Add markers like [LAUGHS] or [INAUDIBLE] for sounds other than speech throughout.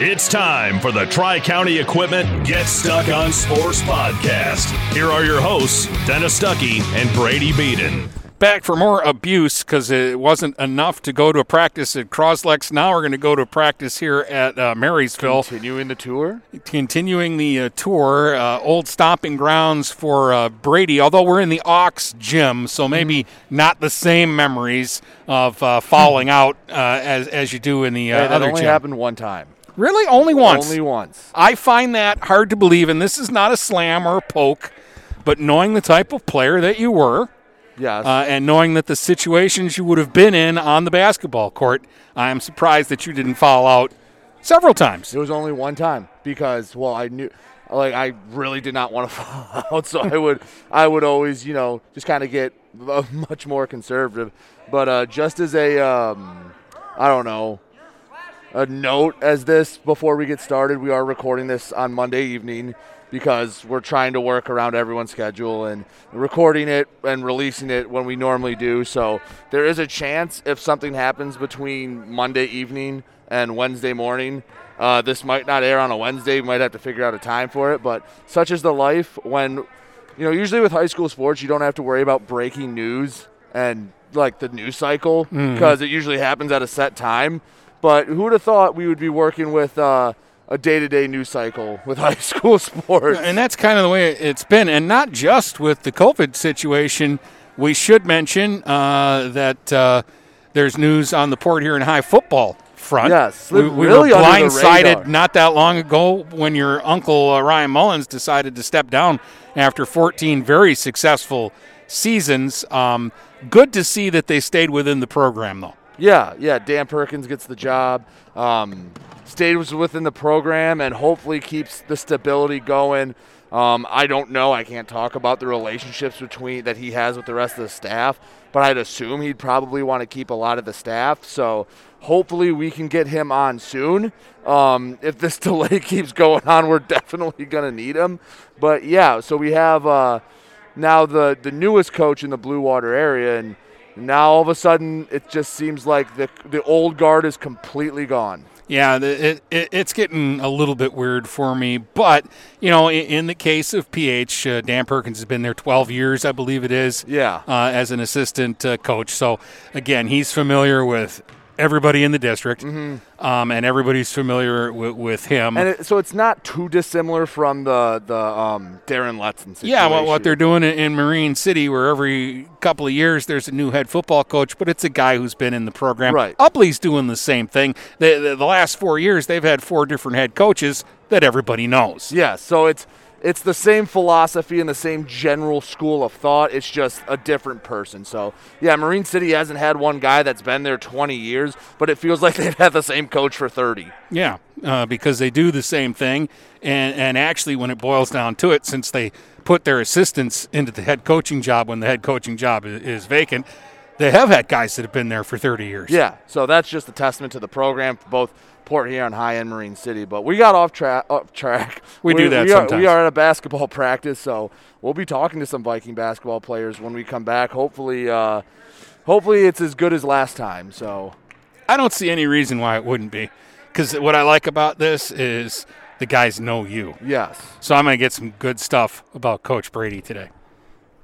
It's time for the Tri County Equipment Get Stuck on Sports podcast. Here are your hosts, Dennis Stuckey and Brady Beaton. Back for more abuse because it wasn't enough to go to a practice at Croslex. Now we're going to go to a practice here at uh, Marysville. Continuing the tour? Continuing the uh, tour, uh, old stomping grounds for uh, Brady, although we're in the Ox gym, so maybe Mm-hmm. not the same memories of uh, falling [LAUGHS] out uh, as, as you do in the uh, Hey, that other only gym. happened one time. Really? Only once? Only once. I find that hard to believe, and this is not a slam or a poke, but knowing the type of player that you were, Yes. uh, and knowing that the situations you would have been in on the basketball court, I am surprised that you didn't fall out several times. it was only one time because, well, I knew, like, I really did not want to [LAUGHS] fall out, so I would, I would always, you know, just kind of get [LAUGHS] much more conservative. But uh, just as a, um, I don't know, a note as this before we get started, we are recording this on Monday evening because we're trying to work around everyone's schedule and recording it and releasing it when we normally do. So there is a chance if something happens between Monday evening and Wednesday morning. Uh, this might not air on a Wednesday. We might have to figure out a time for it. But such is the life when, you know, usually with high school sports, you don't have to worry about breaking news and like the news cycle because it usually happens at a set time. But who would have thought we would be working with uh, a day-to-day news cycle with [LAUGHS] high school sports? And that's kind of the way it's been, and not just with the COVID situation. We should mention uh, that uh, there's news on the Port Huron High football front. Yes, we, we really were blindsided not that long ago when your uncle uh, Ryan Mullins decided to step down after 14 very successful seasons. Um, good to see that they stayed within the program, though. Yeah, yeah. Dan Perkins gets the job. Um, stayed within the program and hopefully keeps the stability going. Um, I don't know. I can't talk about the relationships between that he has with the rest of the staff, but I'd assume he'd probably want to keep a lot of the staff. So hopefully we can get him on soon. Um, if this [LAUGHS] delay keeps going on, we're definitely gonna need him. But yeah, so we have uh, now the the newest coach in the Blue Water area and. Now all of a sudden, it just seems like the the old guard is completely gone. Yeah, it, it, it's getting a little bit weird for me. But, you know, in, in the case of PH, uh, Dan Perkins has been there 12 years, I believe it is, Yeah. uh, as an assistant uh, coach. So, again, he's familiar with everybody in the district, um, and everybody's familiar with, with him. Mm-hmm. And it, so it's not too dissimilar from the the um, Darren Letson situation. yeah, what, what they're doing in, in Marine City, where every couple of years there's a new head football coach, but it's a guy who's been in the program. Right. Upley's doing the same thing. The, the, the last four years, they've had four different head coaches that everybody knows. Yeah, so it's it's the same philosophy and the same general school of thought. It's just a different person. So yeah, Marine City hasn't had one guy that's been there 20 years, but it feels [LAUGHS] like they've had the same coach for 30. Yeah, uh, because they do the same thing, and and actually, when it boils down to it, since they put their assistants into the head coaching job when the head coaching job is, is vacant, they have had guys that have been there for 30 years. Yeah, so that's just a testament to the program both Port Huron High and Marine City. But we got off track. Off track. [LAUGHS] We do that we are, sometimes. we are at a basketball [LAUGHS] practice, so we'll be talking to some Viking basketball players when we come back. Hopefully, uh, hopefully it's as good as last time. So I don't see any reason why it wouldn't be, because what I like about this is the guys know you. yes, So I'm going to get some good stuff about Coach Brady today.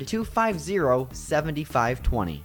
250 7520.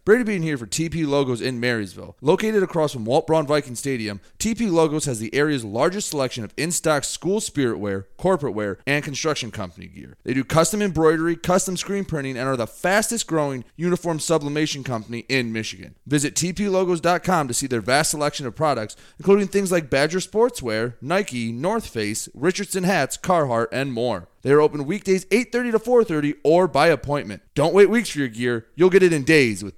Brady Bean here for TP Logos in Marysville. Located across from Walt Braun Viking Stadium, TP Logos has the area's largest selection of in stock school spirit wear, corporate wear, and construction company gear. They do custom embroidery, custom screen printing, and are the fastest growing uniform sublimation company in Michigan. Visit tplogos.com to see their vast selection of products, including things like Badger Sportswear, Nike, North Face, Richardson hats, Carhartt, and more. They are open weekdays 8:30 to 4:30 or by appointment. Don't wait weeks for your gear. You'll get it in days with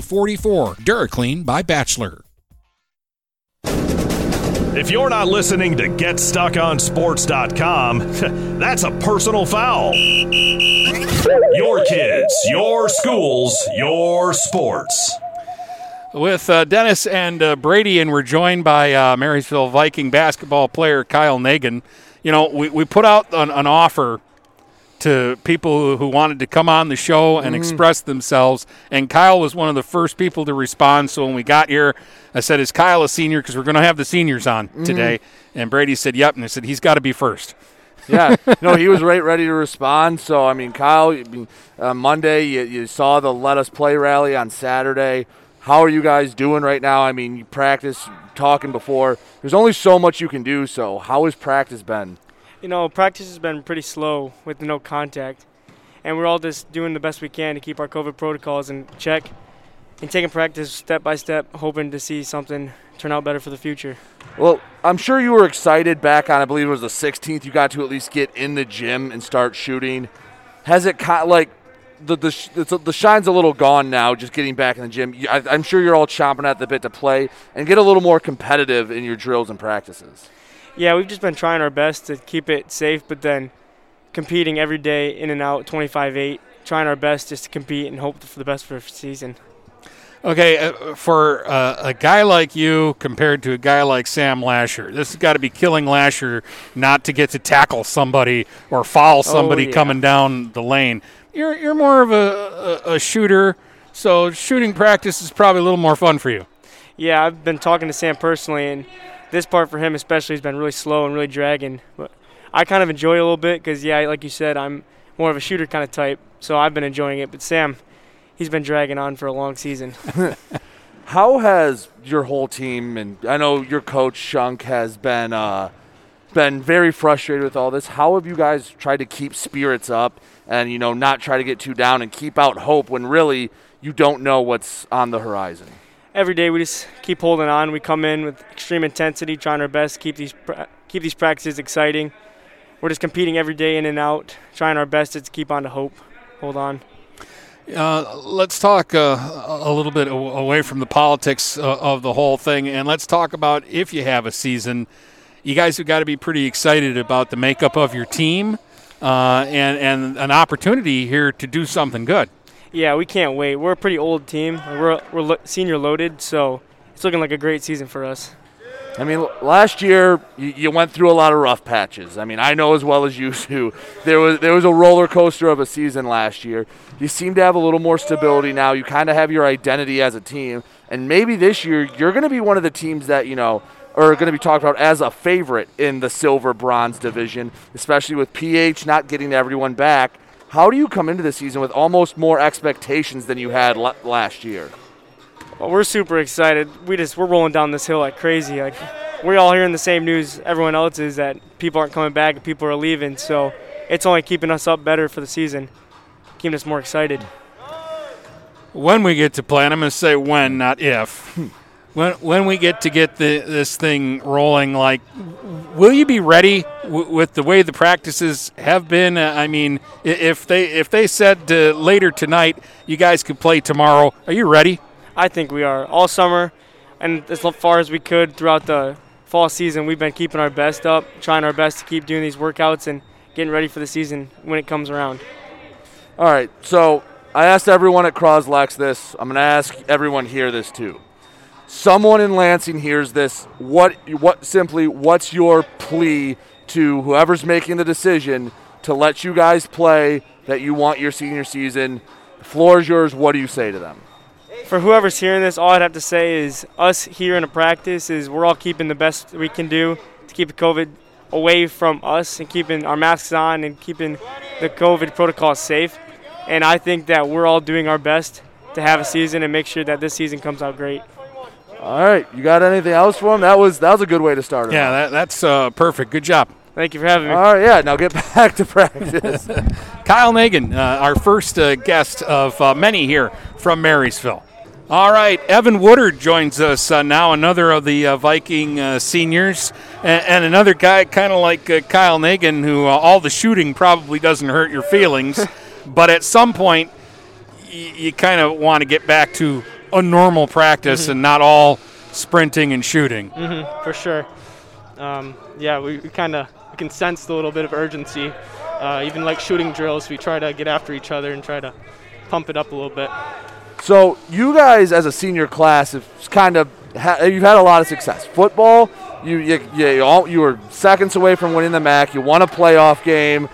44. DuraClean by Bachelor. If you're not listening to GetStuckOnSports.com, [LAUGHS] that's a personal foul. Your kids, your schools, your sports. With uh, Dennis and uh, Brady, and we're joined by uh, Marysville Viking basketball player Kyle Nagan. You know, we, we put out an, an offer to people who, wanted to come on the show and Mm-hmm. express themselves. And Kyle was one of the first people to respond. So when we got here, I said, Is Kyle a senior? Because we're going to have the seniors on Mm-hmm. today. And Brady said, Yep. And I said, He's got to be first. yeah, no, he was right, ready to respond. So I mean, Kyle, uh, Monday you, you saw the Let Us Play rally on Saturday. How are you guys doing right now? I mean, you practice talking before. There's only so much you can do. So how has practice been? You know, practice has been pretty slow with no contact. And we're all just doing the best we can to keep our COVID protocols in check and taking practice step by step, hoping to see something turn out better for the future. Well, I'm sure you were excited back on, I believe it was the 16th. You got to at least get in the gym and start shooting. Has it kind like the the the shine's a little gone now? Just getting back in the gym. I, I'm sure you're all chomping at the bit to play and get a little more competitive in your drills and practices. Yeah, we've just been trying our best to keep it safe, but then competing every day in and out 25 8, trying our best just to compete and hope for the best for the season. Okay, uh, for uh, a guy like you compared to a guy like Sam Lasher, this has got to be killing Lasher not to get to tackle somebody or foul somebody yeah. coming down the lane. You're you're more of a, a, a shooter, so shooting practice is probably a little more fun for you. Yeah, I've been talking to Sam personally, and this part for him especially has been really slow and really dragging. But I kind of enjoy a little bit because, yeah, like you said, I'm more of a shooter kind of type, so I've been enjoying it. But Sam, he's been dragging on for a long season. [LAUGHS] How has your whole team and I know your coach Shunk has been uh, been very frustrated with all this. How have you guys tried to keep spirits up and you know not try to get too down and keep out hope when really you don't know what's on the horizon? Every day we just keep holding on. We come in with extreme intensity, trying our best keep these keep these practices exciting. We're just competing every day in and out, trying our best to keep on to hope, hold on. Uh, let's talk uh, a little bit away from the politics uh, of the whole thing, and let's talk about if you have a season. You guys have got to be pretty excited about the makeup of your team uh, and and an opportunity here to do something good. Yeah, we can't wait. We're a pretty old team. We're we're lo- senior loaded, so it's looking like a great season for us. I mean, last year you, went through a lot of rough patches. I mean, I know as well as you [LAUGHS] do. There was there was a roller coaster of a season last year. You seem to have a little more stability now. You kind of have your identity as a team, and maybe this year you're going to be one of the teams that you know are going to be talked about as a favorite in the silver bronze division, especially with PH not getting everyone back. How do you come into the season with almost more expectations than you had l- last year? Well, we're super excited. We just we're rolling down this hill like crazy. Like we're all hearing the same news everyone else is that people aren't coming back and people are leaving. So it's only keeping us up better for the season, keeping us more excited. When we get to play, and I'm going to say when, not if. [LAUGHS] when when we get to get the, this thing rolling, like, will you be ready w- with the way the practices have been? Uh, I mean, if they if they said uh, later tonight you guys could play tomorrow, are you ready? I think we are all summer, and as far as we could throughout the fall season. We've been keeping our best up, trying our best to keep doing these workouts and getting ready for the season when it comes around. All right, so I asked everyone at Croslex this. I'm going to ask everyone here this too. Someone in Lansing hears this. What? What? Simply, what's your plea to whoever's making the decision to let you guys play? That you want your senior season. The floor is yours. What do you say to them? for whoever's hearing this, all I'd have to say is us here in a practice is we're all keeping the best we can do to keep COVID away from us and keeping our masks on and keeping the COVID protocol safe. And I think that we're all doing our best to have a season and make sure that this season comes out great. All right, you got anything else for him? That was that was a good way to start. Yeah, that, that's uh, perfect. Good job. Thank you for having me. All right, yeah. Now get [LAUGHS] back to practice. [LAUGHS] Kyle Nagan, uh, our first uh, guest of uh, many here from Marysville. All right, Evan Woodard joins us uh, now, another of the uh, Viking uh, seniors, and, and, another guy kind of like uh, Kyle Nagan, who uh, all the shooting probably doesn't hurt your feelings, [LAUGHS] but at some point, y- you kind of want to get back to a normal practice mm-hmm. and not all sprinting and shooting. Mm-hmm, for sure. Um, yeah, we, we kind of can sense a little bit of urgency. Uh, even like shooting drills, we try to get after each other and try to pump it up a little bit. So you guys, as a senior class, have kind of ha- you've had a lot of success. Football, you you you, all, you were seconds away from winning the MAC. You won a playoff game,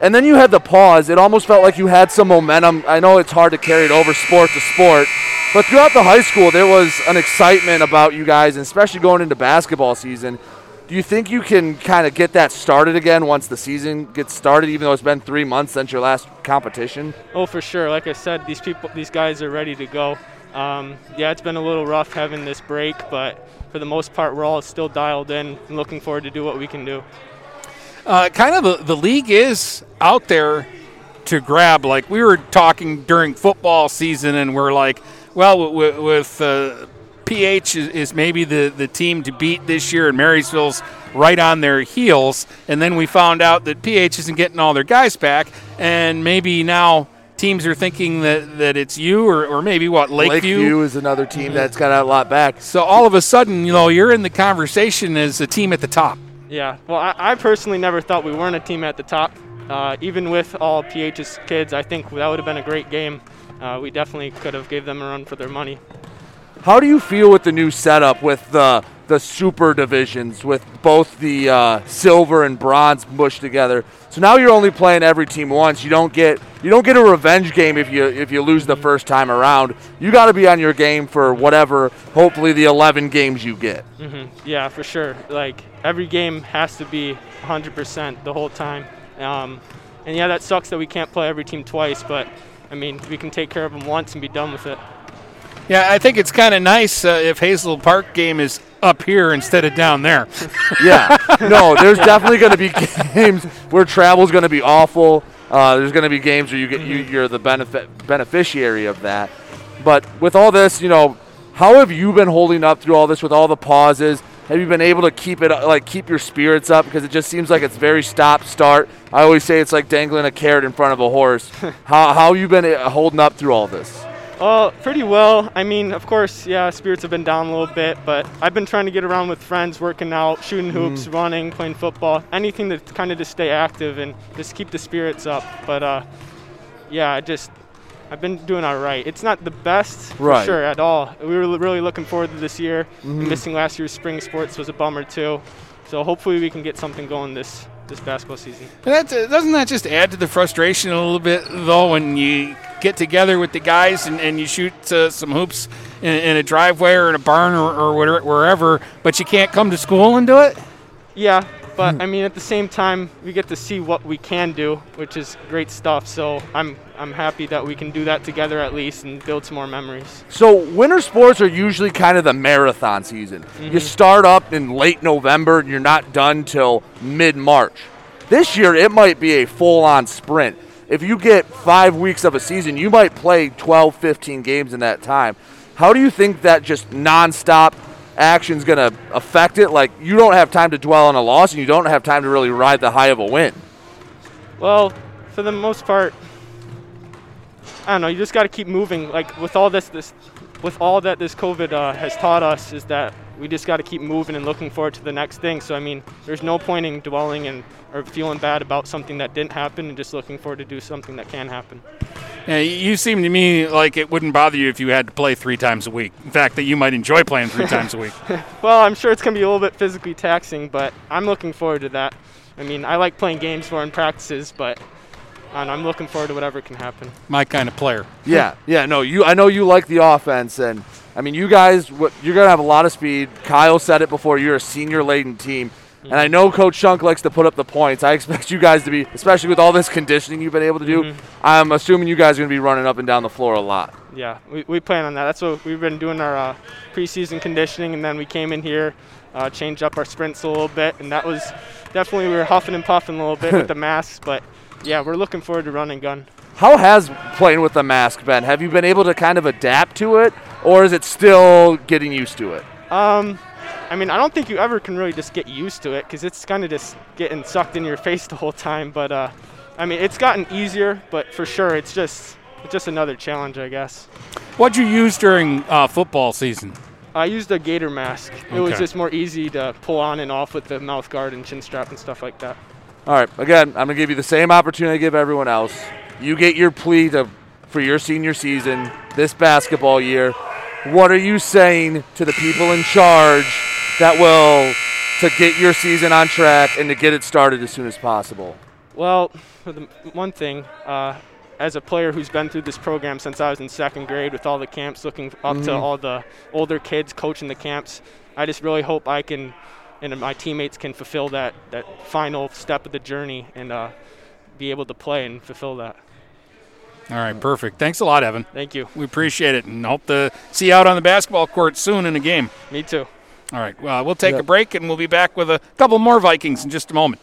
and then you had the pause. It almost felt like you had some momentum. I know it's hard to carry it over sport to sport, but throughout the high school, there was an excitement about you guys, and especially going into basketball season. Do you think you can kind of get that started again once the season gets started, even though it's been three months since your last competition? Oh, for sure. Like I said, these people, these guys are ready to go. Um, yeah, it's been a little rough having this break, but for the most part, we're all still dialed in and looking forward to do what we can do. Uh, kind of the, the league is out there to grab. Like we were talking during football season, and we're like, well, with, with uh, PH is, is, maybe the, the team to beat this year, and Marysville's right on their heels. And then we found out that PH isn't getting all their guys back, and maybe now teams are thinking that, that it's you or, or maybe what Lakeview. Lakeview is another team that's got a lot back. So all of a sudden, you know, you're in the conversation as a team at the top. Yeah. Well, I, I personally never thought we weren't a team at the top. Uh, even with all PH's kids, I think that would have been a great game. Uh, we definitely could have gave them a run for their money. How do you feel with the new setup with the the super divisions with both the uh, silver and bronze mushed together? So now you're only playing every team once. You don't get you don't get a revenge game if you if you lose the first time around. You got to be on your game for whatever. Hopefully the 11 games you get. Mm-hmm. Yeah, for sure. Like every game has to be 100% the whole time. Um, and yeah, that sucks that we can't play every team twice, but I mean we can take care of them once and be done with it. Yeah, I think it's kind of nice uh, if Hazel Park game is up here instead of down there. [LAUGHS] yeah, no, there's definitely going to be games where travel's going to be awful. Uh, there's going to be games where you get you, you're the benefit beneficiary of that. But with all this, you know, How have you been holding up through all this with all the pauses? Have you been able to keep it like keep your spirits up because it just seems like it's very stop start. I always say it's like dangling a carrot in front of a horse. [LAUGHS] how how you been uh, holding up through all this? Well, pretty well. I mean, of course, yeah, spirits have been down a little bit, but I've been trying to get around with friends, working out, shooting hoops, running, playing football, anything to kind of just stay active and just keep the spirits up. But uh, yeah, I just I've been doing all right. It's not the best for Right. sure at all. We were really looking forward to this year. Mm-hmm. Missing last year's spring sports was a bummer too. So hopefully we can get something going this this basketball season. That, uh, doesn't that just add to the frustration a little bit, though, when you get together with the guys and, and you shoot uh, some hoops in, in a driveway or in a barn or, or whatever, wherever, but you can't come to school and do it? Yeah, but hmm. I mean at the same time we get to see what we can do, which is great stuff. So I'm I'm happy that we can do that together at least and build some more memories. So winter sports are usually kind of the marathon season. You mm-hmm. start up in late November and you're not done till mid March. This year it might be a full on sprint. If you get five weeks of a season, you might play 12, 15 games in that time. How do you think that just nonstop action's going to affect it? Like, you don't have time to dwell on a loss and you don't have time to really ride the high of a win. Well, for the most part, I don't know. You just got to keep moving. Like with all this, this, with all that this COVID uh, has taught us, is that we just got to keep moving and looking forward to the next thing. So I mean, there's no point in dwelling and or feeling bad about something that didn't happen, and just looking forward to do something that can happen. Yeah, you seem to me like it wouldn't bother you if you had to play three times a week. In fact, that you might enjoy playing three times a week. [LAUGHS] Well, I'm sure it's gonna be a little bit physically taxing, but I'm looking forward to that. I mean, I like playing games more in practices, but and I'm looking forward to whatever can happen. My kind of player. Yeah, yeah, no, you. I know you like the offense, and I mean, you guys, what you're gonna have a lot of speed. Kyle said it before. You're a senior laden team, and I know Coach Shunk likes to put up the points. I expect you guys to be, especially with all this conditioning you've been able to do. I'm assuming you guys are gonna be running up and down the floor a lot. Yeah, we, we plan on that. That's what we've been doing our uh, preseason conditioning, and then we came in here, uh, changed up our sprints a little bit, and that was definitely we were huffing and puffing a little bit [LAUGHS] with the masks, but yeah, we're looking forward to run and gun. How has playing with the mask been? Have you been able to kind of adapt to it, or is it still getting used to it? Um, I mean, I don't think you ever can really just get used to it because it's kind of just getting sucked in your [LAUGHS] face the whole time. But uh, I mean, it's gotten easier, but for sure, it's just it's just another challenge, I guess. What'd you use during uh, football season? I used a gator mask. It was just more easy to pull on and off with the mouth guard and chin strap and stuff like that. All right, again, I'm gonna give you the same opportunity I give everyone else. You get your plea to, for your senior season this basketball year. What are you saying to the people in charge that will to get your season on track and to get it started as soon as possible? Well, for the one thing, uh, as a player who's been through this program since I was in second grade with all the camps, looking up to all the older kids coaching the camps, I just really hope I can and my teammates can fulfill that, that final step of the journey and uh, be able to play and fulfill that. All right, perfect. Thanks a lot, Evan. Thank you. We appreciate it and hope to see you out on the basketball court soon in a game. Me too. All right, well, we'll take a break and we'll be back with a couple more Vikings in just a moment.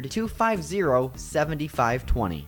250 7520.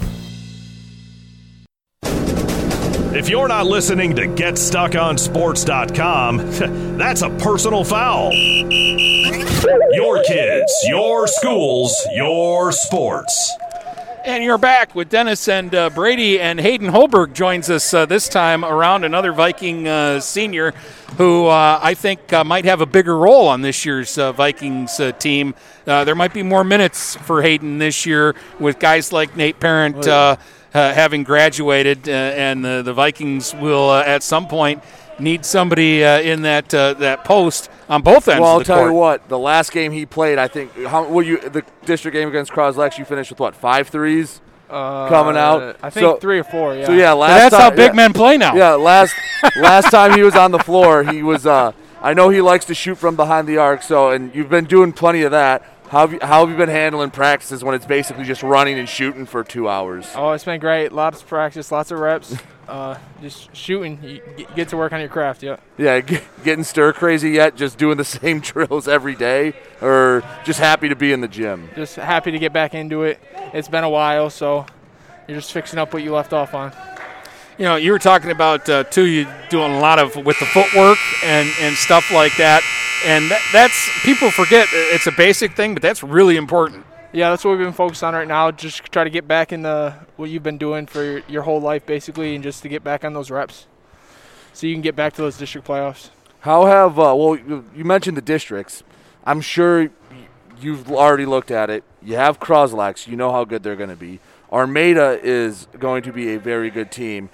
If you're not listening to GetStuckOnSports.com, [LAUGHS] that's a personal foul. Your kids, your schools, your sports. And you're back with Dennis and uh, Brady, and Hayden Holberg joins us uh, this time around another Viking uh, senior who uh, I think uh, might have a bigger role on this year's uh, Vikings team. there might be more minutes for Hayden this year with guys like Nate Parent. Uh, having graduated, uh, and the, the Vikings will uh, at some point need somebody in that that post on both ends. Well, I'll tell court. you what. The last game he played, I think, how well you the district game against Croslex, you finished with what five threes. Uh, coming out. I think so, three or four. Yeah. So yeah, last so that's time, how big yeah, men play now. Yeah, last [LAUGHS] last time he was on the floor, he was. Uh, I know he likes to shoot from behind the arc. So, and you've been doing plenty of that. How have, you, how have you been handling practices when it's basically just running and shooting for two hours? Oh, it's been great. Lots of practice, lots of reps. uh, just shooting. You get to work on your craft, yeah. Yeah, getting stir crazy yet? Just doing the [LAUGHS] same drills every day? Or just happy to be in the gym? Just happy to get back into it. It's been a while, so you're just fixing up what you left off on you know, you were talking about uh, too. You doing a lot of with the footwork and and stuff like that, and that, that's people forget it's a basic thing, but that's really important. Yeah, that's what we've been focused on right now. Just try to get back in the what you've been doing for your, your whole life, basically, and just to get back on those reps, so you can get back to those district playoffs. How have uh, well? You mentioned the districts. I'm sure you've already looked at it. You have Croslex. You know how good they're going to be. Armada is going to be a very good team.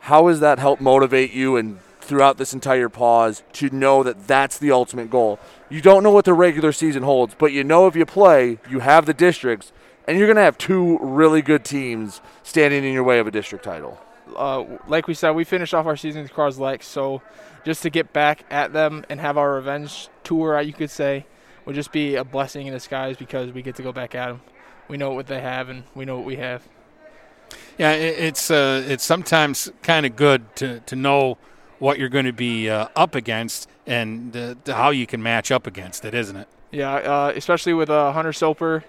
How has that helped motivate you and throughout this entire pause to know that that's the ultimate goal? You don't know what the regular season holds, but you know if you play, you have the districts, and you're going to have two really good teams standing in your way of a district title. Uh, like we said, we finished off our season with Croslex, so just to get back at them and have our revenge tour, you could say, would just be a blessing in disguise because we get to go back at them. We know what they have, and we know what we have. Yeah, it's uh, it's sometimes kind of good to, to know what you're going to be uh, up against and uh, how you can match up against it, isn't it? Yeah, uh, especially with uh, Hunter Soper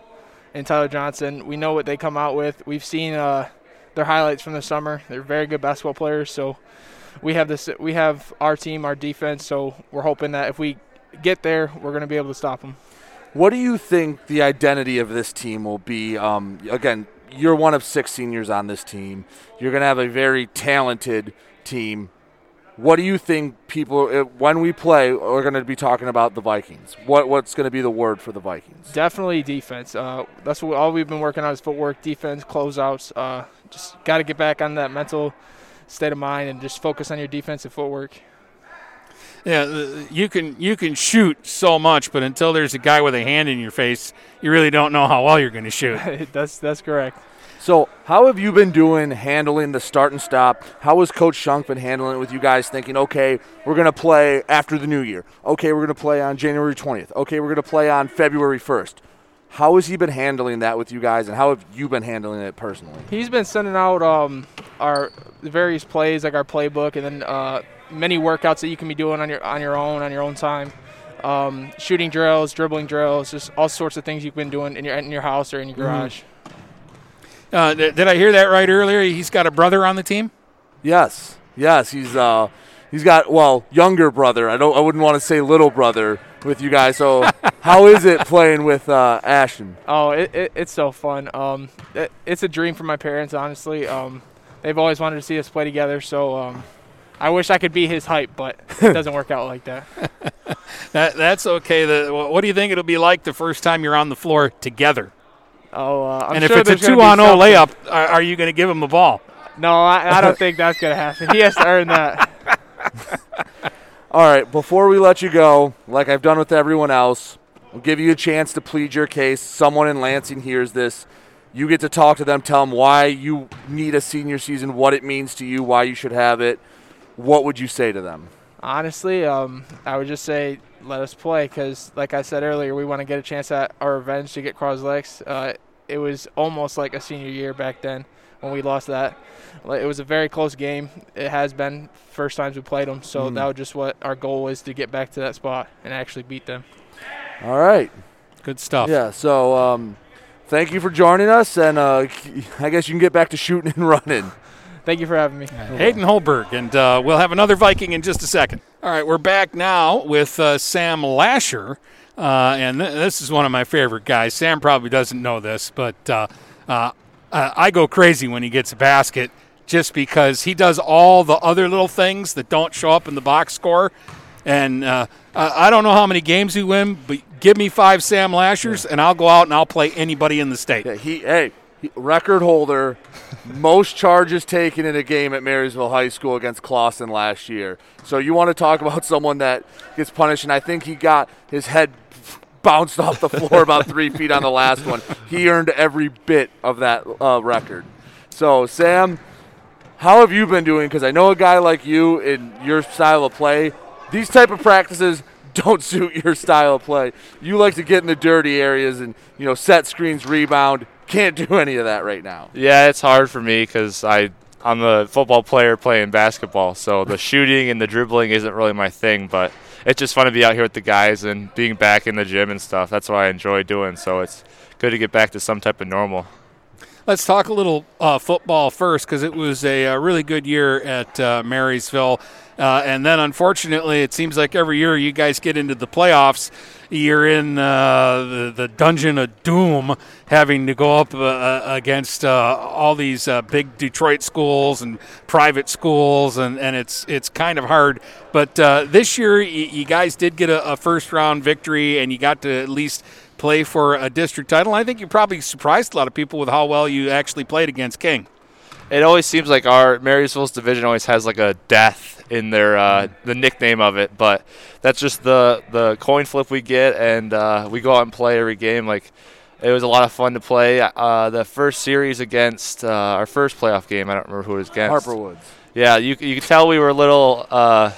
and Tyler Johnson, we know what they come out with. We've seen uh, their highlights from the summer. They're very good basketball players, so we have this. We have our team, our defense. So we're hoping that if we get there, we're going to be able to stop them. What do you think the identity of this team will be? Um, again, you're one of six seniors on this team. You're going to have a very talented team. what do you think people uh, when we play we're going to be talking about the Vikings? What what's going to be the word for the Vikings? Definitely defense. Uh, that's what all we've been working on is footwork, defense, closeouts. Uh, just got to get back on that mental state of mind and just focus on your defensive footwork. Yeah, uh, you can you can shoot so much, but until there's a guy with a hand in your face, you really don't know how well you're going to shoot. [LAUGHS] that's that's correct. So, how have you been doing handling the start and stop? How has Coach Shunk been handling it with you guys thinking, okay, we're going to play after the new year. Okay, we're going to play on January 20th. Okay, we're going to play on February 1st. How has he been handling that with you guys, and how have you been handling it personally? He's been sending out um, our various plays, like our playbook, and then uh, many workouts that you can be doing on your on your own, on your own time. Um, shooting drills, dribbling drills, just all sorts of things you've been doing in your in your house or in your Mhm. garage. Uh, th- did I hear that right earlier? He's got a brother on the team. Yes, yes, he's uh, he's got well younger brother. I don't, I wouldn't want to say little brother with you guys. So, [LAUGHS] how is it playing with uh, Ashton? Oh, it, it, it's so fun. Um, it, it's a dream for my parents, honestly. Um, they've always wanted to see us play together, so um, I wish I could be his hype, but [LAUGHS] it doesn't work out like that. [LAUGHS] That that's okay. The, what do you think it'll be like the first time you're on the floor together? Oh, uh, I'm and if it's a two-on-0 layup, are, are you going to give him a ball? No, I, I don't think that's gonna happen. He has to earn that. [LAUGHS] All right, before we let you go, like I've done with everyone else, I'll give you a chance to plead your case. Someone in Lansing hears this. You get to talk to them, tell them why you need a senior season, what it means to you, why you should have it. What would you say to them? Honestly, um, I would just say let us play because, like I said earlier, we want to get a chance at our revenge to get Croslex. Uh, it was almost like a senior year back then when we lost that. It was a very close game. It has been first times we played them, so Mhm. that was just what our goal was to get back to that spot and actually beat them. All right. Good stuff. Yeah, so um, thank you for joining us, and uh, I guess you can get back to shooting and [LAUGHS] running. Thank you for having me. Hayden Holberg, and uh, we'll have another Viking in just a second. All right, we're back now with uh, Sam Lasher, uh, and th- this is one of my favorite guys. Sam probably doesn't know this, but uh, uh, uh, I go crazy when he gets a basket just because he does all the other little things that don't show up in the box score. And uh, I I don't know how many games he win, but give me five Sam Lashers, and I'll go out and I'll play anybody in the state. Yeah, he hey, he, record holder, most charges taken in a game at Marysville High School against Clawson last year. So you want to talk about someone that gets punished, and I think he got his head bounced off the floor about three [LAUGHS] feet on the last one. He earned every bit of that uh, record. So Sam, how have you been doing? Because I know a guy like you in your style of play, these type of practices don't suit your style of play. You like to get in the dirty areas and you know set screens, rebound. Can't do any of that right now. Yeah, it's hard for me because I I'm a football player playing basketball, so the shooting and the dribbling isn't really my thing. But it's just fun to be out here with the guys and being back in the gym and stuff. That's what I enjoy doing. So it's good to get back to some type of normal. Let's talk a little uh, football first because it was a, uh really good year at uh, Marysville. Uh, and then, unfortunately, it seems like every year you guys get into the playoffs, you're in uh, the, the dungeon of doom, having to go up uh, against all these big Detroit schools and private schools, and, and it's it's kind of hard. But this year, you, you guys did get a, a first round victory, and you got to at least play for a district title. I think you probably surprised a lot of people with how well you actually played against King. It always seems like our Marysville's division always has like a death in their uh, the nickname of it, but that's just the the coin flip we get, and uh, we go out and play every game. Like it was a lot of fun to play. Uh, the first series against uh, our first playoff game, I don't remember who it was against. Harper Woods. Yeah, you you could tell we were a little uh,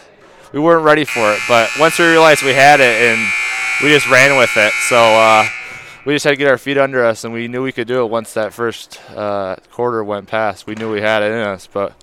we weren't ready for it, but once we realized we had it, and we just ran with it. So. Uh, we just had to get our feet under us, and we knew we could do it once that first uh, quarter went past. We knew we had it in us, but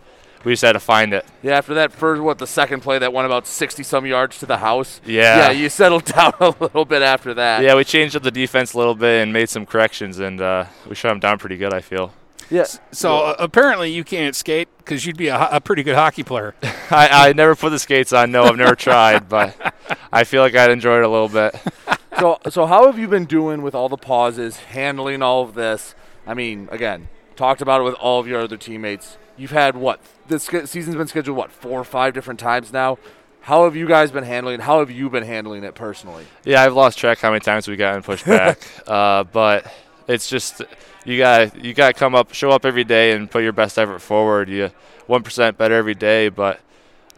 we just had to find it. Yeah, after that first, what the second play that went about sixty some yards to the house. Yeah. yeah, you settled [LAUGHS] down a little bit after that. Yeah, we changed up the defense a little bit and made some corrections, and uh, we shut them down pretty good. I feel. Yes. So uh, apparently you can't skate because you'd be a, a pretty good hockey player. [LAUGHS] I, I never put the skates on. No, I've never tried, but [LAUGHS] I feel like I'd enjoy it a little bit. [LAUGHS] so, so how have you been doing with all the pauses, handling all of this? I mean, again, talked about it with all of your other teammates. You've had what this season's been scheduled what four or five different times now. How have you guys been handling? it? How have you been handling it personally? Yeah, I've lost track how many times we got pushed back. uh, but it's just you got you got to come up, show up every day, and put your best effort forward. You one percent better every day, but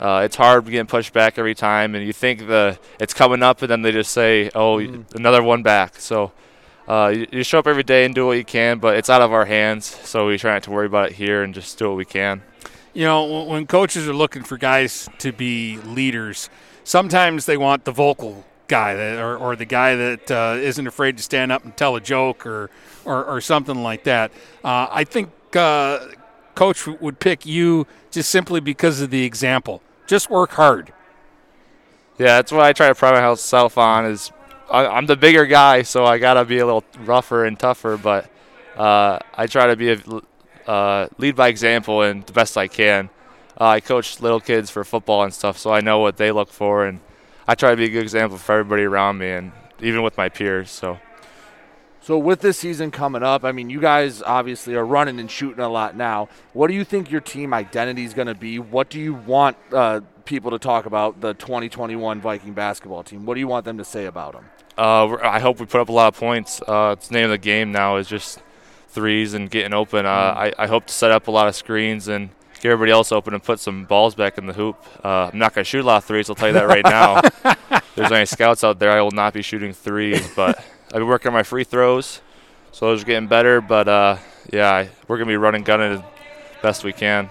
uh, it's hard getting pushed back every time. And you think the it's coming up, and then they just say, "Oh, another one back." So. Uh, you, you show up every day and do what you can, but it's out of our hands, so we try not to worry about it here and just do what we can. You know, when- when coaches are looking for guys to be leaders, sometimes they want the vocal guy that, or, or the guy that uh, isn't afraid to stand up and tell a joke or, or, or something like that. Uh, I think uh, coach would pick you just simply because of the example. Just work hard. Yeah, that's what I try to pride myself on. Is I, I'm the bigger guy, so I gotta be a little rougher and tougher. But uh, I try to be a uh, lead by example and the best I can. Uh, I coach little kids for football and stuff, so I know what they look for, and I try to be a good example for everybody around me, and even with my peers. So. So with this season coming up, I mean, you guys obviously are running and shooting a lot now. What do you think your team identity is going to be? What do you want uh, people to talk about the 2021 Viking basketball team? What do you want them to say about them? Uh, I hope we put up a lot of points. Uh, it's the name of the game now is just threes and getting open. Uh, I, I hope to set up a lot of screens and get everybody else open and put some balls back in the hoop. Uh, I'm not going to shoot a lot of threes. I'll tell you that right now. [LAUGHS] if there's any scouts out there, I will not be shooting threes. But I've been working on my free throws, so those are getting better. But uh, yeah, we're going to be running gunning as best we can.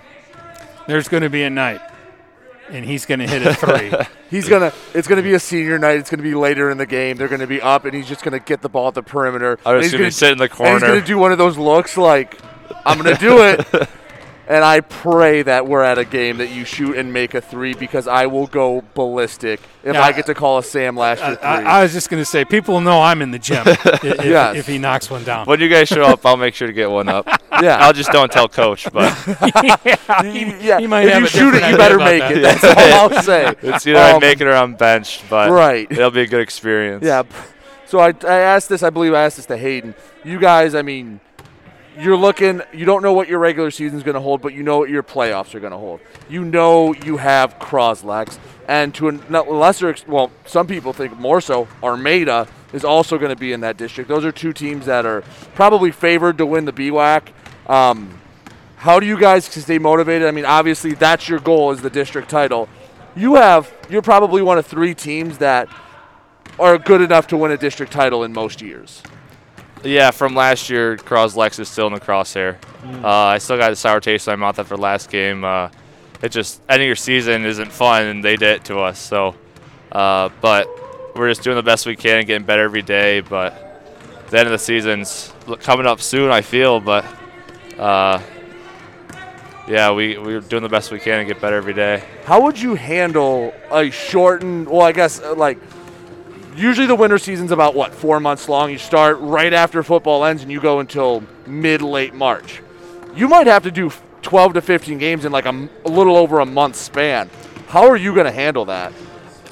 There's going to be a night, and he's going to hit a three. [LAUGHS] He's gonna. It's gonna be a senior night. It's gonna be later in the game. They're gonna be up, and he's just gonna get the ball at the perimeter. I was he's gonna sit in the And he's gonna do one of those looks like, "I'm gonna do it." [LAUGHS] and I pray that we're at a game that you shoot and make a three because I will go ballistic if Yeah, I get to call a Sam Lasher three. I, I was just going to say, people know I'm in the gym [LAUGHS] if, if- Yes. if he knocks one down. When you guys show up, I'll make sure to get one up. [LAUGHS] Yeah. I'll just don't tell coach, but [LAUGHS] yeah, he, yeah, he might if have you shoot it, you better make that. it. That's all I'll say. It's either I Um, make it or I'm benched, but Right. it'll be a good experience. Yeah. So I, I asked this, I believe I asked this to Hayden. You guys, I mean, you're looking, you don't know what your regular season's going to hold, but you know what your playoffs are going to hold. You know you have Croslex. And to a lesser, well, some people think more so, Armada is also going to be in that district. Those are two teams that are probably favored to win the BWAC. Um, how do you guys stay motivated? I mean, obviously that's your goal is the district title. You have, you're probably one of three teams that are good enough to win a district title in most years. Yeah, from last year, Croslex is still in the crosshair. Mm. Uh, I still got a sour taste in my mouth after last game. Uh, it just ending your season isn't fun, and they did it to us. So, uh, but we're just doing the best we can and getting better every day. But the end of the season's coming up soon, I feel. But uh, yeah, we we're doing the best we can and get better every day. How would you handle a shortened, well, I guess, uh, like, usually the winter season's about, what, four months long? You start right after football ends and you go until mid late March. You might have to do 12 to 15 games in like a little over a month span. How are you going to handle that?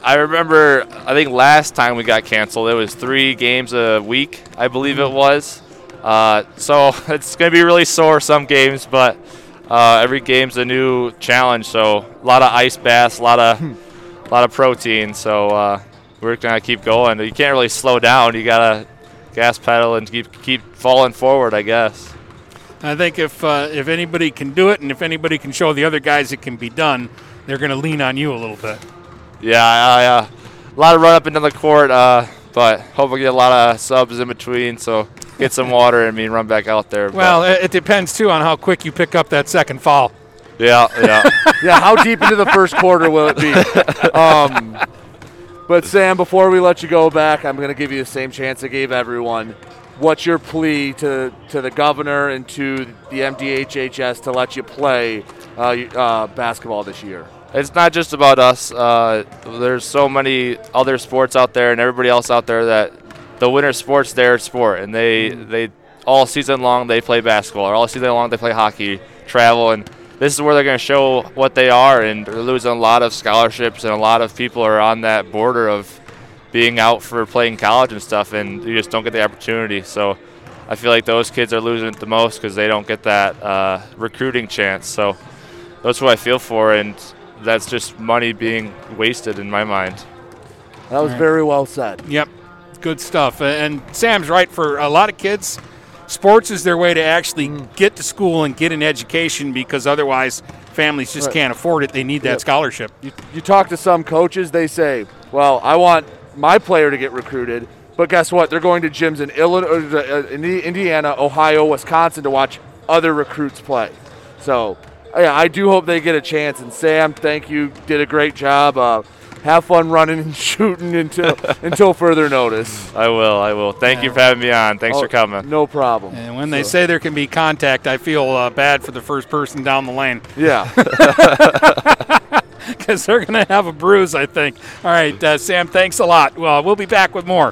I remember, I think last time we got canceled, it was three games a week, I believe it was. Uh, so [LAUGHS] it's going to be really sore some games, but uh, every game's a new challenge. So a lot of ice baths, a lot of, a lot of protein. So uh, we're going to keep going. You can't really slow down. You got to gas pedal and keep keep falling forward, I guess. I think if uh, if anybody can do it, and if anybody can show the other guys it can be done, they're going to lean on you a little bit. Yeah, I, uh, a lot of run up and down the court, uh, but hope we get a lot of subs in between. So get some [LAUGHS] water and me run back out there. Well, it, it depends too on how quick you pick up that second fall. yeah, yeah. [LAUGHS] yeah, how deep into the first quarter will it be? [LAUGHS] Um, but Sam, before we let you go back, I'm going to give you the same chance I gave everyone. What's your plea to, to the governor and to the MDHHS to let you play uh, uh, basketball this year? It's not just about us. Uh, there's so many other sports out there and everybody else out there that the winter sport's their sport, and they they all season long they play basketball, or all season long they play hockey, travel, and this is where they're going to show what they are. And they're losing a lot of scholarships, and a lot of people are on that border of being out for playing college and stuff, and you just don't get the opportunity. So I feel like those kids are losing it the most because they don't get that uh, recruiting chance. So that's what I feel for, and that's just money being wasted in my mind. That was All right. very well said. Yep, good stuff. And Sam's right. For a lot of kids, sports is their way to actually get to school and get an education because otherwise families just Right. can't afford it. They need that Yep. scholarship. You, you talk to some coaches, they say, "Well, I want my player to get recruited." But guess what? They're going to gyms in Illinois, uh, in Indiana, Ohio, Wisconsin to watch other recruits play. So, yeah, I do hope they get a chance. And Sam, thank you, did a great job. Uh, have fun running and [LAUGHS] shooting until until further notice. I will. I will. Thank you for having me on. Thanks Oh, for coming. No problem. And when they say there can be contact, I feel uh, bad for the first person down the lane. Yeah. [LAUGHS] Because they're going to have a bruise, I think. All right, uh, Sam, thanks a lot. Well, we'll be back with more.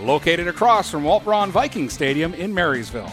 Located across from Walt Braun Viking Stadium in Marysville.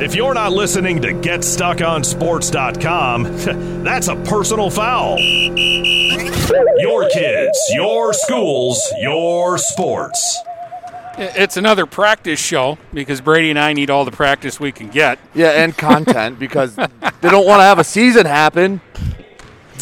If you're not listening to GetStuckOnSports.com, [LAUGHS] that's a personal foul. Your kids, your schools, your sports. It's another practice show because Brady and I need all the practice we can get. Yeah, and content [LAUGHS] because they don't want to have a season happen.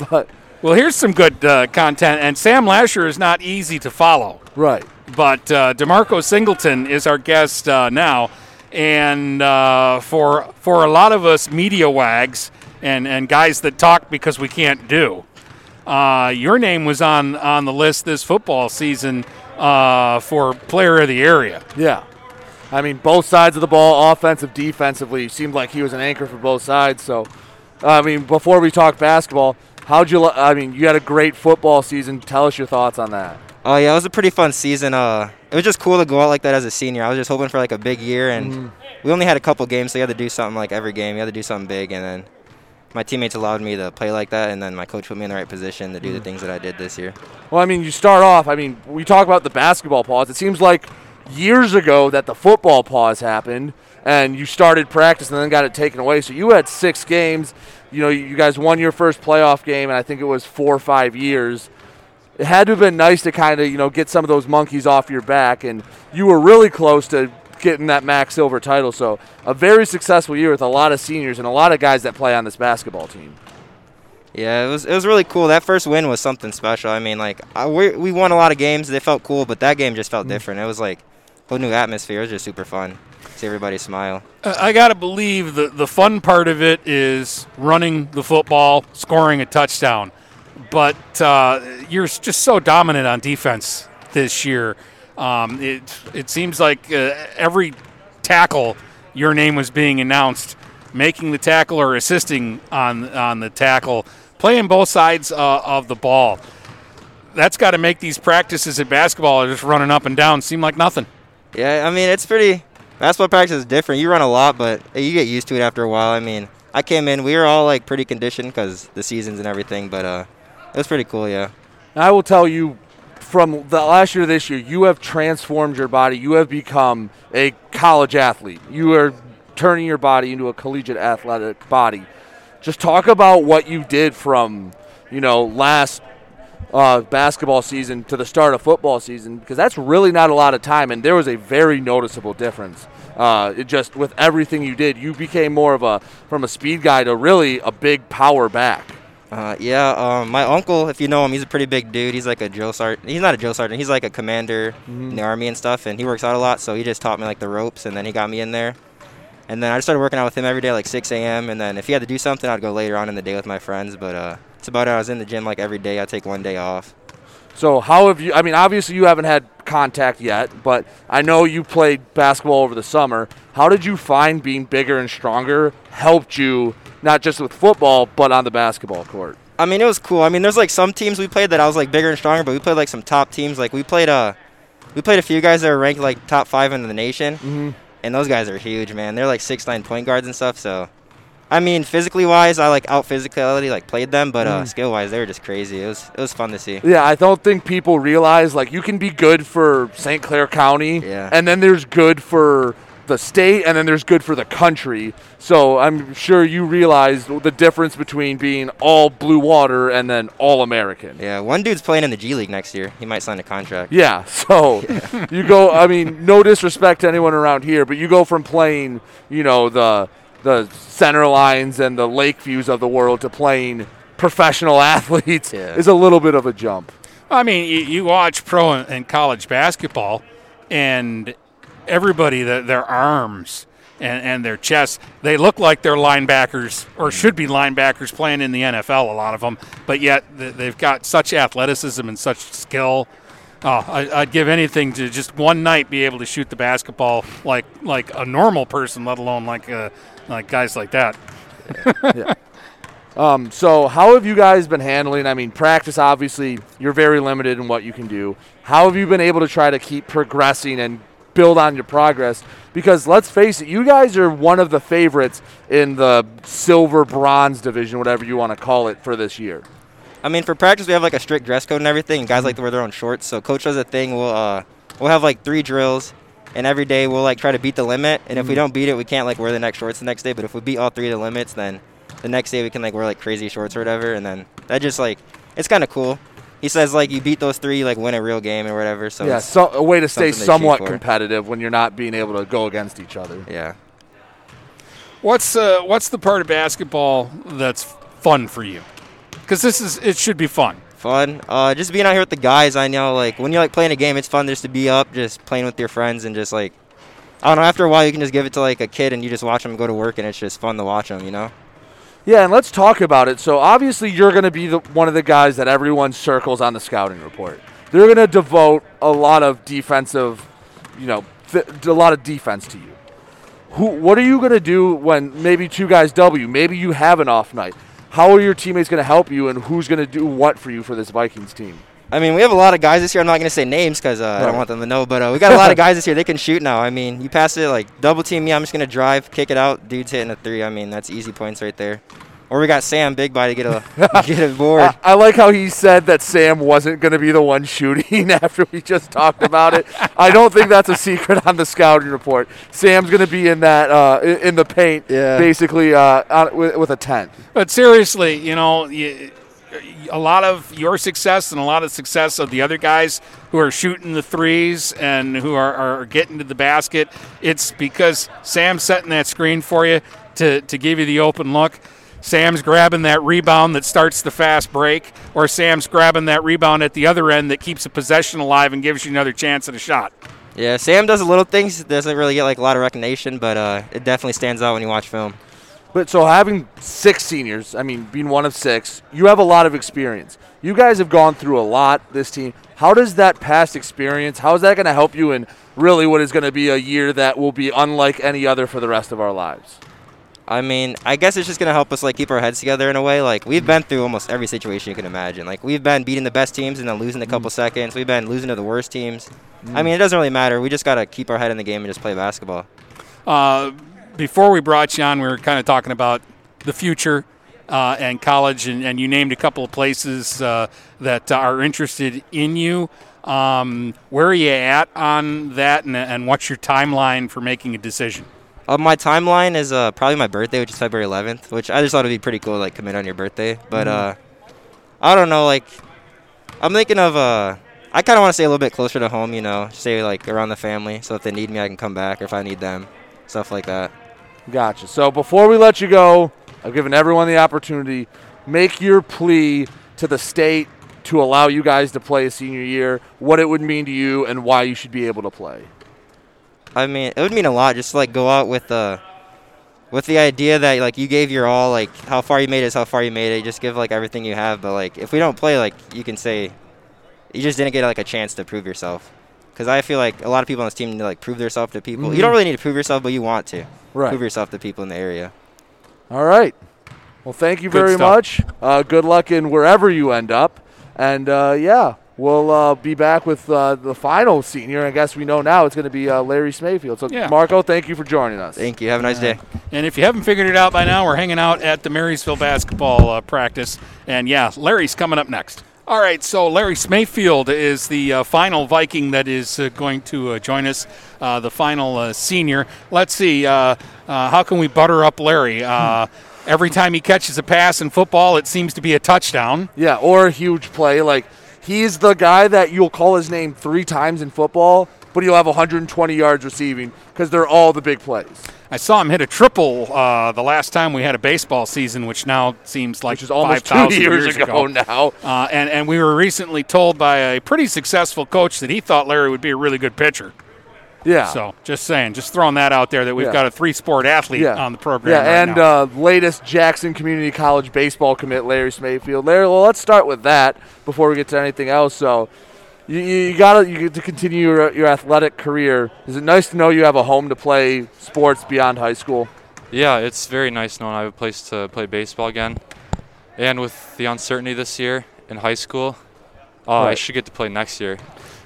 But well, here's some good uh, content, and Sam Lasher is not easy to follow. Right. But uh, Demarco Singleton is our guest uh, now, and uh, for for a lot of us media wags and and guys that talk because we can't do, uh, your name was on on the list this football season uh, for player of the area. Yeah. I mean, both sides of the ball, offensive, defensively, seemed like he was an anchor for both sides. So, I mean, before we talk basketball, how'd you? I mean, you had a great football season. Tell us your thoughts on that. Oh yeah, it was a pretty fun season. Uh, it was just cool to go out like that as a senior. I was just hoping for like a big year, and Mhm. we only had a couple games, so you had to do something like every game. You had to do something big, and then my teammates allowed me to play like that, and then my coach put me in the right position to do the Mhm. things that I did this year. Well, I mean, you start off. I mean, we talk about the basketball pause. It seems like years ago that the football pause happened, and you started practice and then got it taken away. So you had six games. You know, you guys won your first playoff game, and I think it was four or five years. It had to have been nice to kind of you know get some of those monkeys off your back, and you were really close to getting that MAC Silver title. So a very successful year with a lot of seniors and a lot of guys that play on this basketball team. Yeah, it was it was really cool. That first win was something special. I mean, like I, we we won a lot of games. They felt cool, but that game just felt different. It was like a whole new atmosphere. It was just super fun. See everybody smile. Uh, I got to believe the, the fun part of it is running the football, scoring a touchdown. But uh, you're just so dominant on defense this year. Um, it, it seems like uh, every tackle, your name was being announced, making the tackle or assisting on, on the tackle, playing both sides uh, of the ball. That's got to make these practices at basketball just running up and down seem like nothing. Yeah, I mean it's pretty. Basketball practice is different. You run a lot, but you get used to it after a while. I mean, I came in, we were all like pretty conditioned because the seasons and everything, but uh, was pretty cool. Yeah. I will tell you from the last year to this year, you have transformed your body. You have become a college athlete. You are turning your body into a collegiate athletic body. Just talk about what you did from, you know, last uh, basketball season to the start of football season because that's really not a lot of time, and there was a very noticeable difference. Uh, it just with everything you did, you became more of a from a speed guy to really a big power back. Uh, yeah, um, my uncle, if you know him, he's a pretty big dude. He's like a drill sergeant. He's not a drill sergeant. He's like a commander in the army and stuff, and he works out a lot. So he just taught me like the ropes, and then he got me in there. And then I just started working out with him every day, like 6 a.m. And then if he had to do something, I'd go later on in the day with my friends. But uh, it's about it. I was in the gym like every day. I take one day off. So how have you? I mean, obviously you haven't had contact yet, but I know you played basketball over the summer. How did you find being bigger and stronger helped you not just with football but on the basketball court? I mean, it was cool. I mean, there's like some teams we played that I was like bigger and stronger, but we played like some top teams. Like we played uh, we played a few guys that were ranked like top five in the nation, Mhm. and those guys are huge, man. They're like six nine point guards and stuff. So, I mean, physically wise, I like out physicality like played them, but uh, Mm. skill wise, they were just crazy. It was it was fun to see. Yeah, I don't think people realize like you can be good for St. Clair County, Yeah. and then there's good for the state, and then there's good for the country. So I'm sure you realize the difference between being all blue water and then all American. Yeah, one dude's playing in the G League next year. He might sign a contract. Yeah, [LAUGHS] so you go. I mean, no disrespect to anyone around here, but you go from playing, you know, the the center lines and the lake views of the world to playing professional [LAUGHS] athletes is a little bit of a jump. I mean, you, you watch pro and, and college basketball, and everybody, the, their arms and, and their chests, they look like they're linebackers or should be linebackers playing in the NFL, a lot of them, but yet they've got such athleticism and such skill. Oh, I, I'd give anything to just one night be able to shoot the basketball like like a normal person, let alone like uh, like guys like that. [LAUGHS] yeah. Um, so how have you guys been handling? I mean, practice obviously you're very limited in what you can do. How have you been able to try to keep progressing and build on your progress? Because let's face it, you guys are one of the favorites in the silver bronze division, whatever you want to call it, for this year. I mean, for practice, we have like a strict dress code and everything. And guys like to wear their own shorts. So coach does a thing. We'll uh, we'll have like three drills, and every day we'll like try to beat the limit. And if we Mhm. don't beat it, we can't like wear the next shorts the next day. But if we beat all three of the limits, then the next day we can like wear like crazy shorts or whatever. And then that just like it's kind of cool. He says like you beat those three, like win a real game or whatever. So yeah, so a way to stay somewhat competitive when you're not being able to go against each other. Yeah. What's uh, what's the part of basketball that's fun for you? Because this is it should be fun. Fun. Uh, just being out here with the guys. I know, like when you're like playing a game, it's fun just to be up, just playing with your friends, and just like I don't know. After a while, you can just give it to like a kid, and you just watch them go to work, and it's just fun to watch them. You know. Yeah, and let's talk about it. So obviously, you're going to be the, one of the guys that everyone circles on the scouting report. They're going to devote a lot of defensive, you know, th- a lot of defense to you. Who? What are you going to do when maybe two guys W? Maybe you have an off night. How are your teammates going to help you, and who's going to do what for you for this Vikings team? I mean, we have a lot of guys this year. I'm not going to say names because uh, I don't want them to know, but uh, we got a lot of [LAUGHS] guys this year. They can shoot now. I mean, you pass it like double team me. I'm just going to drive, kick it out. Dude's hitting a three. I mean, that's easy points right there. Or we got Sam Big Body to get a [LAUGHS] get a board. I, I like how he said that Sam wasn't going to be the one shooting [LAUGHS] after we just talked about it. I don't think that's a secret on the scouting report. Sam's going to be in that uh, in, in the paint, Yeah. basically uh, on, with, with a tent. But seriously, you know, you, a lot of your success and a lot of success of the other guys who are shooting the threes and who are, are getting to the basket, it's because Sam's setting that screen for you to, to give you the open look. Sam's grabbing that rebound that starts the fast break, or Sam's grabbing that rebound at the other end that keeps a possession alive and gives you another chance at a shot. Yeah, Sam does a little things. Doesn't really get like a lot of recognition, but uh, it definitely stands out when you watch film. But so having six seniors, I mean, being one of six, you have a lot of experience. You guys have gone through a lot. This team. How does that past experience? How is that going to help you in really what is going to be a year that will be unlike any other for the rest of our lives? I mean, I guess it's just gonna help us like keep our heads together in a way. Like we've been through almost every situation you can imagine. Like we've been beating the best teams and then losing a couple seconds. We've been losing to the worst teams. I mean, it doesn't really matter. We just gotta keep our head in the game and just play basketball. Uh, before we brought you on, we were kind of talking about the future uh, and college, and, and you named a couple of places uh, that are interested in you. Um, where are you at on that, and, and what's your timeline for making a decision? Uh, my timeline is uh, probably my birthday, which is February 11th. Which I just thought it'd be pretty cool, to, like commit on your birthday. But Mhm. uh, I don't know. Like, I'm thinking of uh, I kind of want to stay a little bit closer to home. You know, stay like around the family, so if they need me, I can come back, or if I need them, stuff like that. Gotcha. So before we let you go, I've given everyone the opportunity. Make your plea to the state to allow you guys to play a senior year, what it would mean to you, and why you should be able to play. I mean, it would mean a lot just to like go out with the with the idea that like you gave your all, like how far you made it is how far you made it. Just give like everything you have. But like if we don't play, like you can say you just didn't get like a chance to prove yourself. Because I feel like a lot of people on this team need to like prove themselves to people. You Mhm. don't really need to prove yourself, but you want to Right. prove yourself to people in the area. All right. Well, thank you Good very stuff. much. Uh, good luck in wherever you end up. And uh, yeah, we'll uh, be back with uh, the final senior. I guess we know now it's going to be uh, Larry Smayfield. So, Yeah. Marco, thank you for joining us. Thank you. Have a nice day. And if you haven't figured it out by now, we're hanging out at the Marysville basketball uh, practice. And yeah, Larry's coming up next. All right, so Larry Smayfield is the uh, final Viking that is uh, going to uh, join us, uh, the final uh, senior. Let's see, uh, uh, how can we butter up Larry? Uh, every time he catches a pass in football, it seems to be a touchdown. Yeah, or a huge play. Like he's the guy that you'll call his name three times in football, but he'll have 120 yards receiving because they're all the big plays. I saw him hit a triple uh, the last time we had a baseball season, which now seems like Which is almost two 5,000 years years ago now. Uh, and, and we were recently told by a pretty successful coach that he thought Larry would be a really good pitcher. Yeah. So just saying, just throwing that out there that we've Yeah. got a three sport athlete yeah. on the program. Yeah, right and. Uh, latest Jackson Community College baseball commit, Larry Smayfield. Larry, well, let's start with that before we get to anything else. So, you, you gotta you get to continue your, your athletic career. Is it nice to know you have a home to play sports beyond high school? Yeah, it's very nice knowing I have a place to play baseball again. And with the uncertainty this year in high school, uh, I should get to play next year.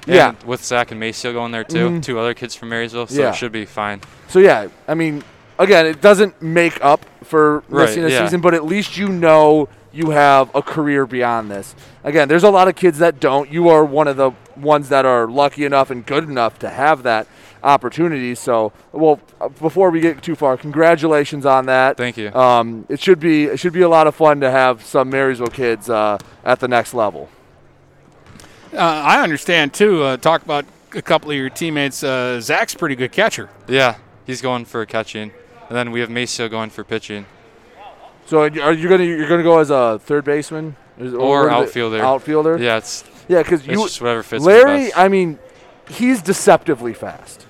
And Yeah. With Zach and Maceo going there too, Mhm. two other kids from Marysville, so Yeah. it should be fine. So yeah, I mean, again, it doesn't make up for Right, missing a yeah. season, but at least you know you have a career beyond this. Again, there's a lot of kids that don't. You are one of the ones that are lucky enough and good enough to have that opportunity. So, well, uh, before we get too far, congratulations on that. Thank you. Um, it should be it should be a lot of fun to have some Marysville kids uh, at the next level. Uh, I understand too. Uh, talk about a couple of your teammates. Uh, Zach's pretty good catcher. Yeah, he's going for catching, and then we have Maceo going for pitching. So, are you gonna you're gonna go as a third baseman Or it? outfielder. Outfielder. Yeah, it's- yeah, because you just whatever fits me Larry, best. I mean, he's deceptively fast.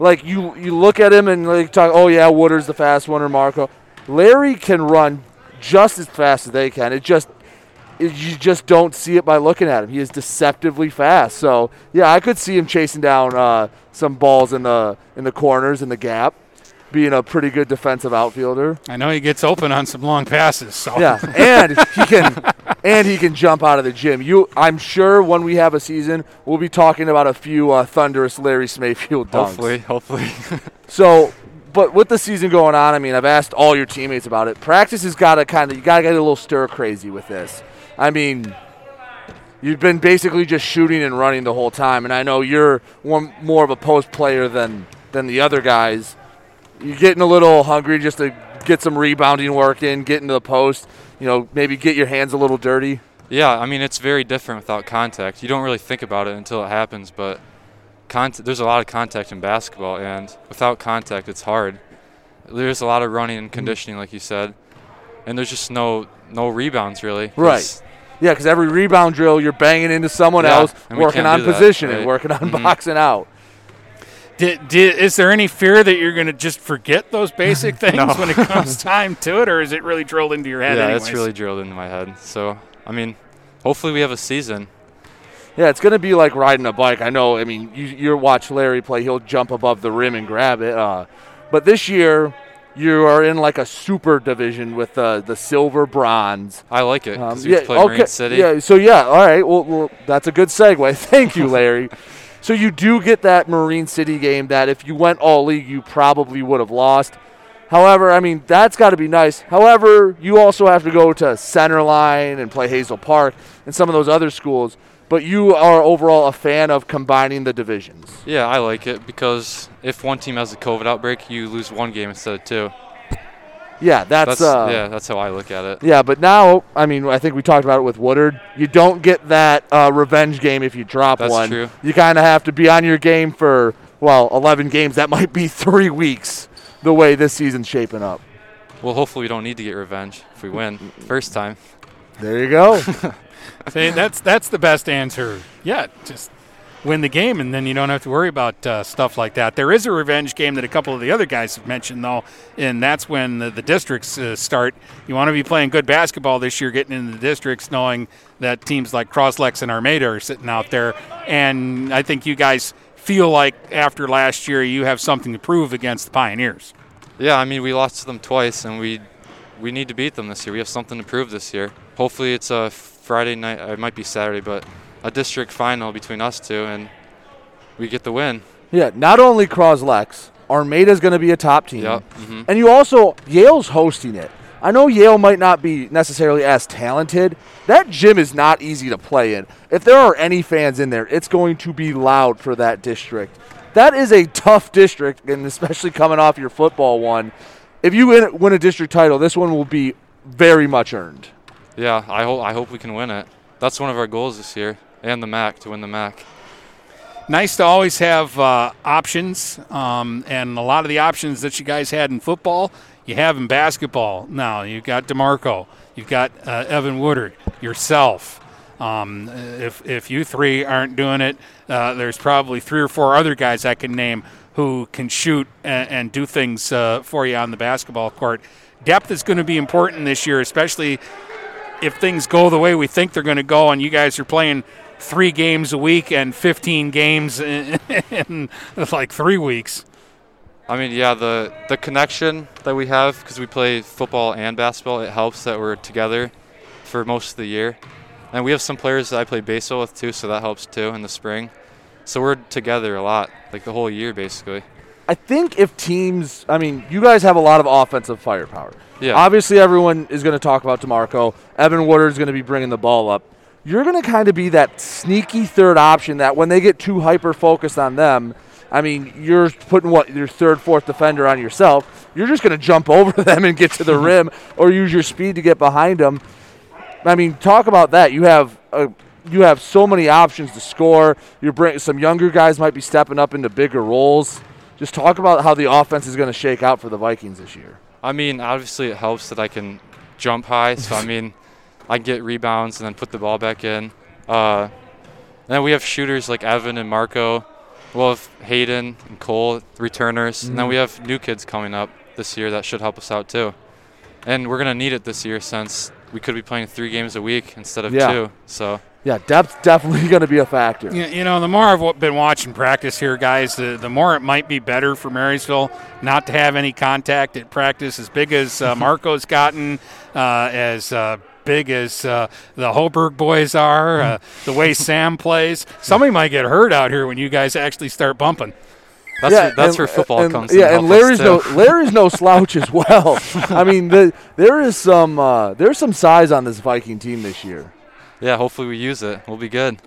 Like you, you look at him and like talk. Oh yeah, Wooder's the fast one or Marco. Larry can run just as fast as they can. It just it, you just don't see it by looking at him. He is deceptively fast. So yeah, I could see him chasing down uh, some balls in the in the corners in the gap, being a pretty good defensive outfielder. I know he gets open on some long passes. So Yeah, and [LAUGHS] he can and he can jump out of the gym. You, I'm sure when we have a season, we'll be talking about a few uh, thunderous Larry Smayfield dunks. Hopefully, hopefully. [LAUGHS] So, but with the season going on, I mean, I've asked all your teammates about it. Practice has got to kind of you got to get a little stir crazy with this. I mean, you've been basically just shooting and running the whole time, and I know you're one more of a post player than than the other guys. You're getting a little hungry just to get some rebounding work in, get into the post. You know, maybe get your hands a little dirty. Yeah, I mean it's very different without contact. You don't really think about it until it happens, but there's a lot of contact in basketball, and without contact, it's hard. There's a lot of running and conditioning, like you said, and there's just no no rebounds really. Right. Yeah, because every rebound drill, you're banging into someone Yeah, else, working on that, positioning, right. working on Mhm. boxing out. Did, did, is there any fear that you're going to just forget those [LAUGHS] basic things No. when it comes [LAUGHS] time to it, or is it really drilled into your head? Yeah, anyways? it's really drilled into my head. So I mean, hopefully we have a season. Yeah, it's gonna be like riding a bike. I know. I mean, you you watch Larry play; he'll jump above the rim and grab it. Uh, but this year, you are in like a super division with uh, the silver bronze. I like it. we yeah, play okay. Marine City. Yeah. So yeah, all right. Well, well, that's a good segue. [LAUGHS] Thank you, Larry. So you do get that Marine City game that if you went all league, you probably would have lost. However, I mean that's got to be nice. However, you also have to go to Centerline and play Hazel Park and some of those other schools. But you are overall a fan of combining the divisions. Yeah, I like it because if one team has a COVID outbreak, you lose one game instead of two. Yeah, that's, uh, yeah, that's how I look at it. Yeah, but now, I mean, I think we talked about it with Woodard. You don't get that uh, revenge game if you drop one. That's one. true. You kind of have to be on your game for, well, 11 games. That might be [LAUGHS] three weeks the way this season's shaping up. Well, hopefully we don't need to get revenge if we win first time. There you go. [LAUGHS] See, that's that's the best answer yet. Just win the game, and then you don't have to worry about uh, stuff like that. There is a revenge game that a couple of the other guys have mentioned, though, and that's when the, the districts uh, start. You want to be playing good basketball this year, getting into the districts, knowing that teams like Croslex and Armada are sitting out there. And I think you guys feel like after last year, you have something to prove against the Pioneers. Yeah, I mean we lost to them twice, and we we need to beat them this year. We have something to prove this year. Hopefully it's a Friday night. It might be Saturday, but a district final between us two, and we get the win. yeah, not only Croslex, Armada's going to be a top team. Yep, mhm. And you also, Yale's hosting it. I know Yale might not be necessarily as talented. That gym is not easy to play in. If there are any fans in there, it's going to be loud for that district. That is a tough district, and especially coming off your football one. If you win, win a district title, this one will be very much earned. Yeah, I hope I hope we can win it. That's one of our goals this year, and the MAC to win the MAC. nice to always have uh, options, um, and a lot of the options that you guys had in football, you have in basketball now. You've got Demarco, you've got uh, Evan Woodard, yourself. Um, if if you three aren't doing it, uh, there's probably three or four other guys I can name who can shoot and, and do things uh, for you on the basketball court. Depth is going to be important this year, especially if things go the way we think they're going to go, and you guys are playing three games a week and 15 games [LAUGHS] in, in like three weeks. I mean, yeah, the the connection that we have because we play football and basketball, it helps that we're together for most of the year. And we have some players that I play baseball with too, so that helps too in the spring. So we're together a lot, like the whole year basically. I think if teams, I mean, you guys have a lot of offensive firepower. Yeah. Obviously, everyone is going to talk about DeMarco. Evan Woodard is going to be bringing the ball up. You're going to kind of be that sneaky third option that when they get too hyper focused on them, I mean, you're putting what your third, fourth defender on yourself. You're just going to jump [LAUGHS] over them and get to the rim, or use your speed to get behind them. I mean, talk about that. You have a, you have so many options to score. You're bringing some younger guys might be stepping up into bigger roles. Just talk about how the offense is going to shake out for the Vikings this year. I mean, obviously it helps that I can jump high, so I mean, [LAUGHS] I get rebounds and then put the ball back in. Uh, and then we have shooters like Evan and Marco. We'll have Hayden and Cole, returners. And then Mhm. we have new kids coming up this year that should help us out too. And we're going to need it this year since we could be playing three games a week instead of Yeah. two. So Yeah, depth definitely [LAUGHS] going to be a factor. You, you know, the more I've been watching practice here, guys, the, the more it might be better for Marysville not to have any contact at practice. As big as uh, [LAUGHS] Marco's gotten, uh, as uh, big as uh, the Holberg boys are, uh, the way Sam plays. Somebody might get hurt out here when you guys actually start bumping. That's Yeah, where, that's and- where football and- comes in. Yeah, and Larry's no. Larry's no [LAUGHS] slouch as well. I mean, the, there is some uh, there's some size on this Viking team this year. Yeah, hopefully we use it. We'll be good.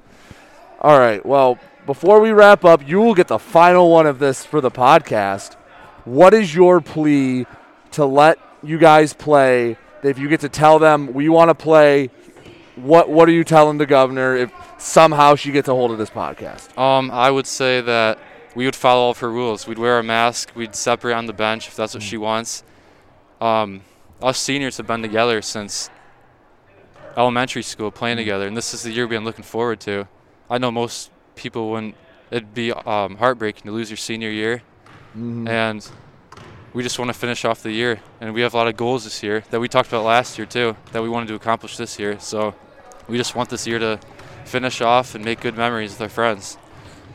All right. Well, before we wrap up, you will get the final one of this for the podcast. What is your plea to let you guys play? If you get to tell them we want to play, what what are you telling the governor if somehow she gets a hold of this podcast? Um, I would say that we would follow all of her rules. We'd wear a mask. We'd separate on the bench if that's what she wants. Um, us seniors have been together since elementary school, playing together, and this is the year we've been looking forward to. I know most people wouldn't. It'd be um, heartbreaking to lose your senior year, Mhm. and we just want to finish off the year. And we have a lot of goals this year that we talked about last year too, that we wanted to accomplish this year. So we just want this year to finish off and make good memories with our friends.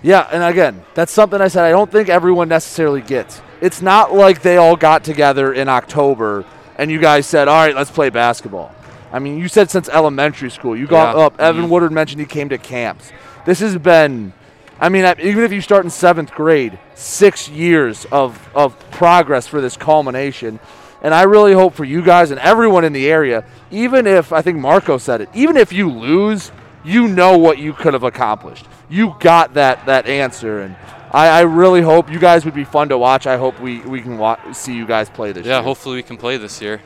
Yeah, and again, that's something I said I don't think everyone necessarily gets. It's not like they all got together in October and you guys said, "All right, let's play basketball." I mean, you said since elementary school. You got Yeah. up. Evan Mhm. Woodard mentioned he came to camps. This has been I mean, even if you start in 7th grade, 6 years of of progress for this culmination. And I really hope for you guys and everyone in the area, even if I think Marco said it, even if you lose, you know what you could have accomplished. You got that that answer, and I, I really hope you guys would be fun to watch. I hope we we can wa- see you guys play this Yeah, year. hopefully we can play this year.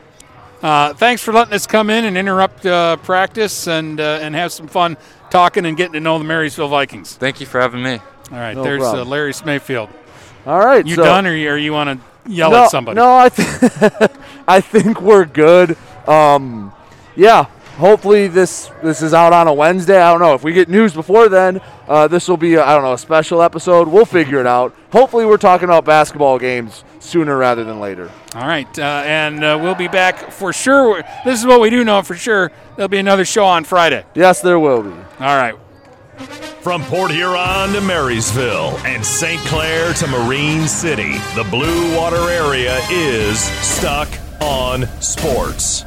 Uh, thanks for letting us come in and interrupt uh, practice and uh, and have some fun talking and getting to know the Marysville Vikings. Thank you for having me. All right, No there's uh. Larry Smayfield. All right, You so- done, or you, or you want to yell no, at somebody? No, I th- [LAUGHS] I think we're good. Um, yeah. Hopefully this this is out on a Wednesday. I don't know if we get news before then. Uh, this will be I don't know a special episode. We'll figure it out. Hopefully we're talking about basketball games sooner rather than later. All right, uh, and uh, we'll be back for sure. This is what we do know for sure. There'll be another show on Friday. Yes, there will be. All right. From Port Huron to Marysville and St. Clair to Marine City, the Blue Water area is stuck on sports.